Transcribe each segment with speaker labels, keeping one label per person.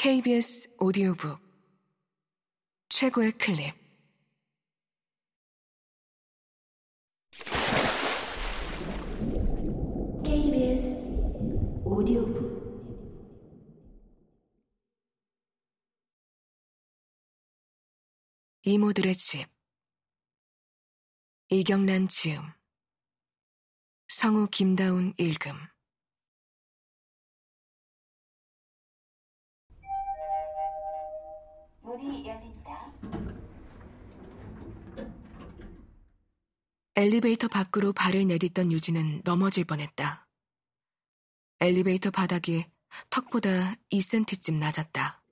Speaker 1: KBS 오디오북. 최고의 클립.
Speaker 2: KBS 오디오북.
Speaker 1: 이모들의 집. 이경란 지음. 성우 김다운 읽음 엘리베이터 밖으로 발을 내딛던 유진은 넘어질 뻔했다. 엘리베이터 바닥이 턱보다 2cm쯤 낮았다.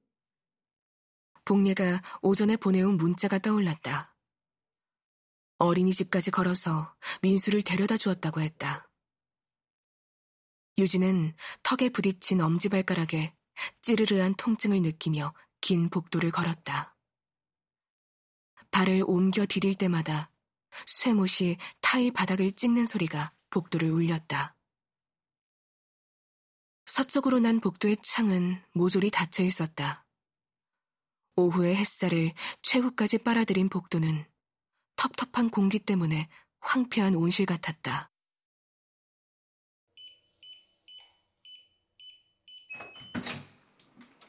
Speaker 1: 복례가 오전에 보내온 문자가 떠올랐다. 어린이집까지 걸어서 민수를 데려다 주었다고 했다. 유진은 턱에 부딪힌 엄지발가락에 찌르르한 통증을 느끼며 긴 복도를 걸었다. 발을 옮겨 디딜 때마다 쇠못이 타일 바닥을 찍는 소리가 복도를 울렸다. 서쪽으로 난 복도의 창은 모조리 닫혀 있었다. 오후의 햇살을 최후까지 빨아들인 복도는 텁텁한 공기 때문에 황폐한 온실 같았다.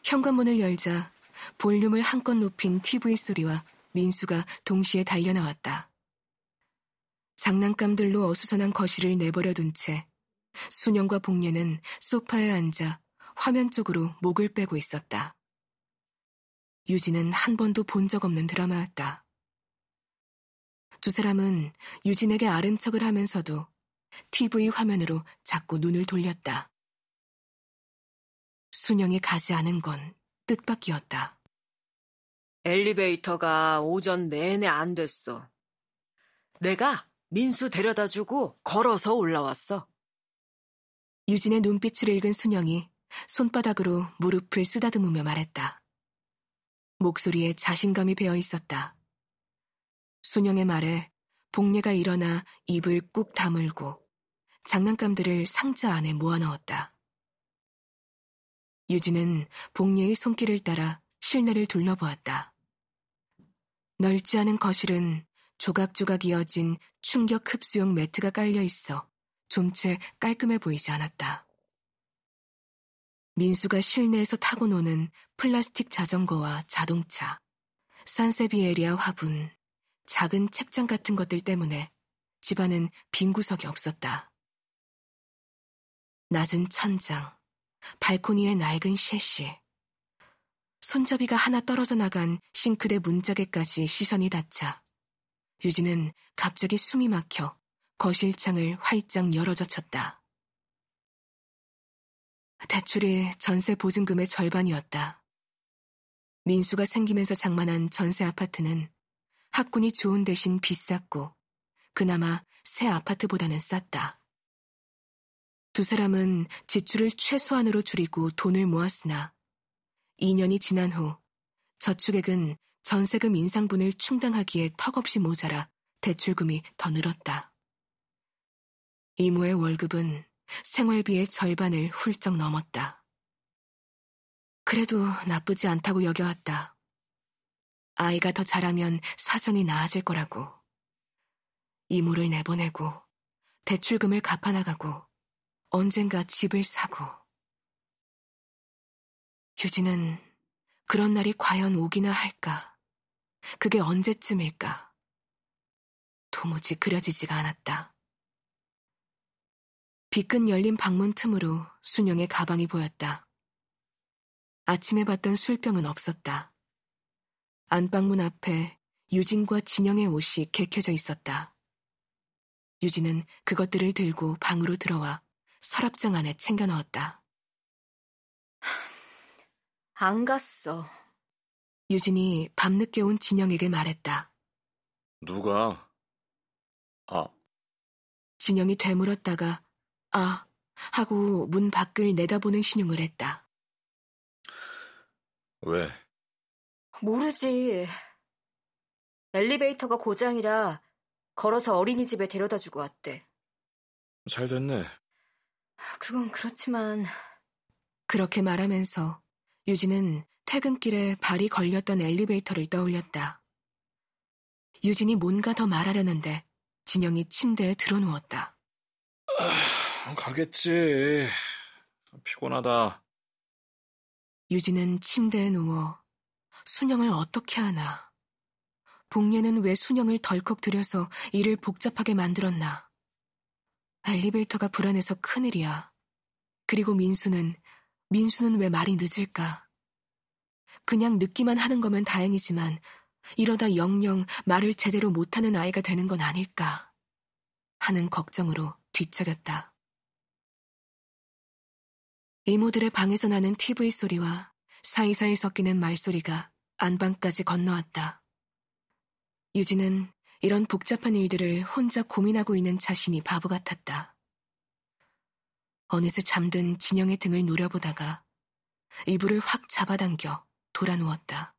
Speaker 1: 현관문을 열자 볼륨을 한껏 높인 TV 소리와 민수가 동시에 달려나왔다. 장난감들로 어수선한 거실을 내버려 둔 채 순영과 복례는 소파에 앉아 화면 쪽으로 목을 빼고 있었다. 유진은 한 번도 본 적 없는 드라마였다. 두 사람은 유진에게 아른 척을 하면서도 TV 화면으로 자꾸 눈을 돌렸다. 순영이 가지 않은 건 뜻밖이었다.
Speaker 3: 엘리베이터가 오전 내내 안 됐어. 내가 민수 데려다 주고 걸어서 올라왔어.
Speaker 1: 유진의 눈빛을 읽은 순영이 손바닥으로 무릎을 쓰다듬으며 말했다. 목소리에 자신감이 배어 있었다. 순영의 말에 복례가 일어나 입을 꾹 다물고 장난감들을 상자 안에 모아넣었다. 유진은 복례의 손길을 따라 실내를 둘러보았다. 넓지 않은 거실은 조각조각 이어진 충격 흡수용 매트가 깔려 있어 좀 채 깔끔해 보이지 않았다. 민수가 실내에서 타고 노는 플라스틱 자전거와 자동차, 산세비에리아 화분, 작은 책장 같은 것들 때문에 집안은 빈 구석이 없었다. 낮은 천장, 발코니의 낡은 셰시, 손잡이가 하나 떨어져 나간 싱크대 문짝에까지 시선이 닿자 유진은 갑자기 숨이 막혀 거실 창을 활짝 열어젖혔다. 대출이 전세 보증금의 절반이었다. 민수가 생기면서 장만한 전세 아파트는 학군이 좋은 대신 비쌌고 그나마 새 아파트보다는 쌌다. 두 사람은 지출을 최소한으로 줄이고 돈을 모았으나 2년이 지난 후 저축액은 전세금 인상분을 충당하기에 턱없이 모자라 대출금이 더 늘었다. 이모의 월급은 생활비의 절반을 훌쩍 넘었다. 그래도 나쁘지 않다고 여겨왔다. 아이가 더 자라면 사정이 나아질 거라고. 이모를 내보내고 대출금을 갚아나가고 언젠가 집을 사고. 유진은 그런 날이 과연 오기나 할까? 그게 언제쯤일까? 도무지 그려지지가 않았다. 비끈 열린 방문 틈으로 순영의 가방이 보였다. 아침에 봤던 술병은 없었다. 안방문 앞에 유진과 진영의 옷이 개켜져 있었다. 유진은 그것들을 들고 방으로 들어와 서랍장 안에 챙겨 넣었다.
Speaker 3: 안 갔어.
Speaker 1: 유진이 밤늦게 온 진영에게 말했다.
Speaker 4: 누가? 아,
Speaker 1: 진영이 되물었다가 아 하고 문 밖을 내다보는 신용을 했다.
Speaker 4: 왜?
Speaker 3: 모르지. 엘리베이터가 고장이라 걸어서 어린이집에 데려다 주고 왔대.
Speaker 4: 잘 됐네.
Speaker 3: 그건 그렇지만
Speaker 1: 그렇게 말하면서 유진은 퇴근길에 발이 걸렸던 엘리베이터를 떠올렸다. 유진이 뭔가 더 말하려는데 진영이 침대에 들어누웠다.
Speaker 4: 아, 가겠지. 피곤하다.
Speaker 1: 유진은 침대에 누워 순영을 어떻게 하나. 복례는 왜 순영을 덜컥 들여서 일을 복잡하게 만들었나. 엘리베이터가 불안해서 큰일이야. 그리고 민수는, 민수는 왜 말이 늦을까? 그냥 늦기만 하는 거면 다행이지만 이러다 영영 말을 제대로 못하는 아이가 되는 건 아닐까 하는 걱정으로 뒤척였다. 이모들의 방에서 나는 TV 소리와 사이사이 섞이는 말소리가 안방까지 건너왔다. 유진은 이런 복잡한 일들을 혼자 고민하고 있는 자신이 바보 같았다. 어느새 잠든 진영의 등을 노려보다가 이불을 확 잡아당겨 돌아 누웠다.